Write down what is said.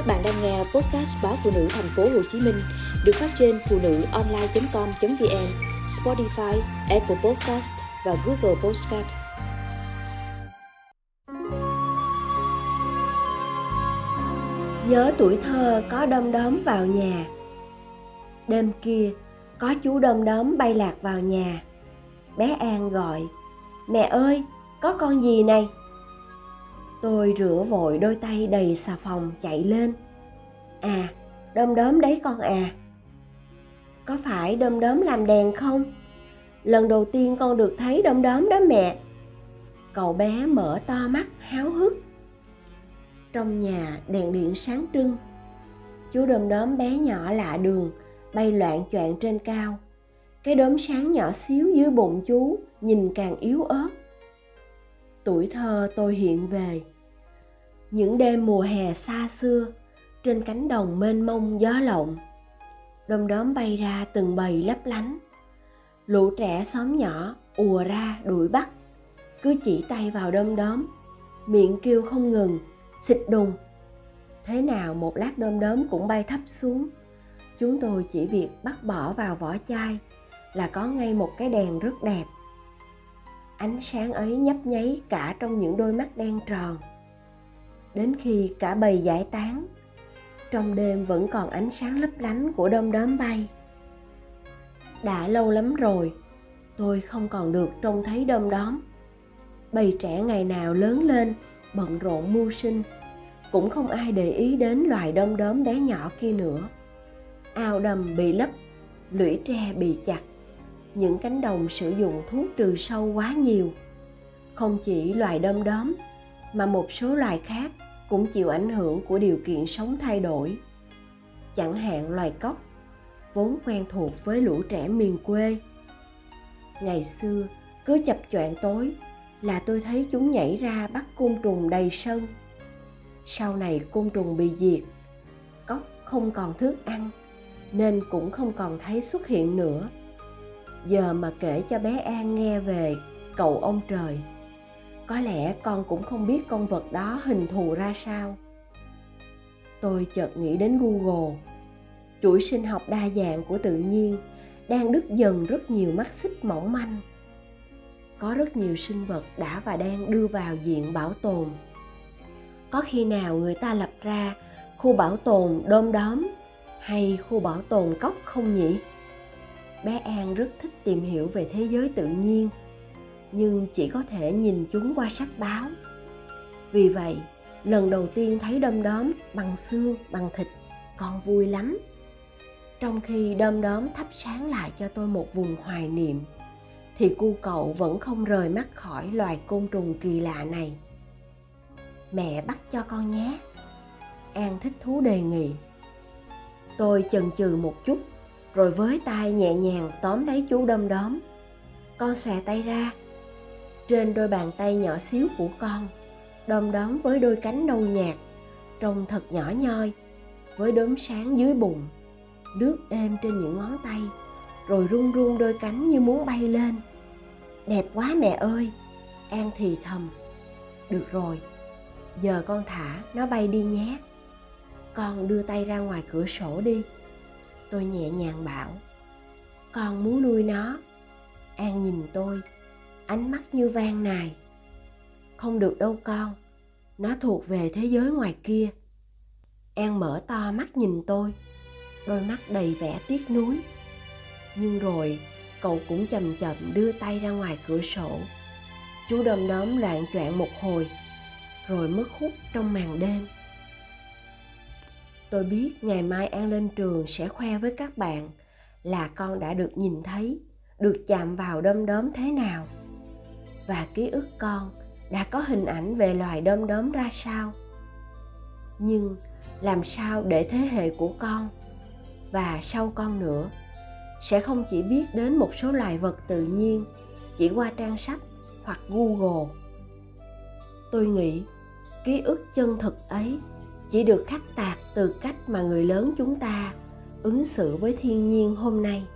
Các bạn đang nghe podcast báo phụ nữ thành phố Hồ Chí Minh được phát trên phụ nữ online.com.vn, Spotify, Apple Podcast và Google Podcast. Nhớ tuổi thơ có đom đóm vào nhà. Đêm kia, có chú đom đóm bay lạc vào nhà. Bé An gọi, mẹ ơi, có con gì này? Tôi rửa vội đôi tay đầy xà phòng chạy lên. À đom đóm đấy con à. Có phải đom đóm làm đèn không? Lần đầu tiên con được thấy đom đóm đó mẹ. Cậu bé mở to mắt, háo hức. Trong nhà, đèn điện sáng trưng. Chú đom đóm bé nhỏ lạ đường, bay loạn choạng trên cao. Cái đốm sáng nhỏ xíu dưới bụng chú, nhìn càng yếu ớt tuổi thơ tôi hiện về. Những đêm mùa hè xa xưa, trên cánh đồng mênh mông gió lộng, đom đóm bay ra từng bầy lấp lánh. Lũ trẻ xóm nhỏ ùa ra đuổi bắt, cứ chỉ tay vào đom đóm, miệng kêu không ngừng, xịt đùng. Thế nào một lát đom đóm cũng bay thấp xuống. Chúng tôi chỉ việc bắt bỏ vào vỏ chai là có ngay một cái đèn rất đẹp ánh sáng ấy nhấp nháy cả trong những đôi mắt đen tròn. Đến khi cả bầy giải tán, trong đêm vẫn còn ánh sáng lấp lánh của đom đóm bay. Đã lâu lắm rồi, tôi không còn được trông thấy đom đóm. Bầy trẻ ngày nào lớn lên, bận rộn mưu sinh, cũng không ai để ý đến loài đom đóm bé nhỏ kia nữa. Ao đầm bị lấp, lũy tre bị chặt những cánh đồng sử dụng thuốc trừ sâu quá nhiều. Không chỉ loài đom đóm, mà một số loài khác cũng chịu ảnh hưởng của điều kiện sống thay đổi. Chẳng hạn loài cóc, vốn quen thuộc với lũ trẻ miền quê. Ngày xưa, cứ chập choạng tối là tôi thấy chúng nhảy ra bắt côn trùng đầy sân. Sau này côn trùng bị diệt, cóc không còn thức ăn, nên cũng không còn thấy xuất hiện nữa giờ mà kể cho bé an nghe về cầu ông trời, có lẽ con cũng không biết con vật đó hình thù ra sao. Tôi chợt nghĩ đến google. Chuỗi sinh học đa dạng của tự nhiên đang đứt dần rất nhiều mắt xích mỏng manh. Có rất nhiều sinh vật đã và đang đưa vào diện bảo tồn. Có khi nào người ta lập ra khu bảo tồn đom đóm hay khu bảo tồn cốc không nhỉ? Bé an rất thích tìm hiểu về thế giới tự nhiên, nhưng chỉ có thể nhìn chúng qua sách báo. Vì vậy, lần đầu tiên thấy đom đóm bằng xương, bằng thịt con vui lắm. Trong khi đom đóm thắp sáng lại cho tôi một vùng hoài niệm, thì cu cậu vẫn không rời mắt khỏi loài côn trùng kỳ lạ này. Mẹ bắt cho con nhé. An thích thú đề nghị. Tôi chần chừ một chút rồi với tay nhẹ nhàng tóm lấy chú đom đóm. Con xòe tay ra. Trên đôi bàn tay nhỏ xíu của con, đom đóm với đôi cánh nâu nhạt, trông thật nhỏ nhoi, với đốm sáng dưới bụng, lướt êm trên những ngón tay, rồi run run đôi cánh như muốn bay lên. Đẹp quá mẹ ơi, an thì thầm. Được rồi, giờ con thả nó bay đi nhé. Con đưa tay ra ngoài cửa sổ đi tôi nhẹ nhàng bảo, con muốn nuôi nó. An nhìn tôi, ánh mắt như van nài. Không được đâu con, nó thuộc về thế giới ngoài kia. An mở to mắt nhìn tôi, đôi mắt đầy vẻ tiếc nuối. Nhưng rồi, cậu cũng chậm chậm đưa tay ra ngoài cửa sổ. Chú đom đóm loạn choạng một hồi, rồi mất hút trong màn đêm tôi biết ngày mai an lên trường sẽ khoe với các bạn là con đã được nhìn thấy, được chạm vào đom đóm thế nào. Và ký ức con đã có hình ảnh về loài đom đóm ra sao. Nhưng làm sao để thế hệ của con và sau con nữa sẽ không chỉ biết đến một số loài vật tự nhiên chỉ qua trang sách hoặc google. Tôi nghĩ ký ức chân thực ấy chỉ được khắc tạc từ cách mà người lớn chúng ta ứng xử với thiên nhiên hôm nay.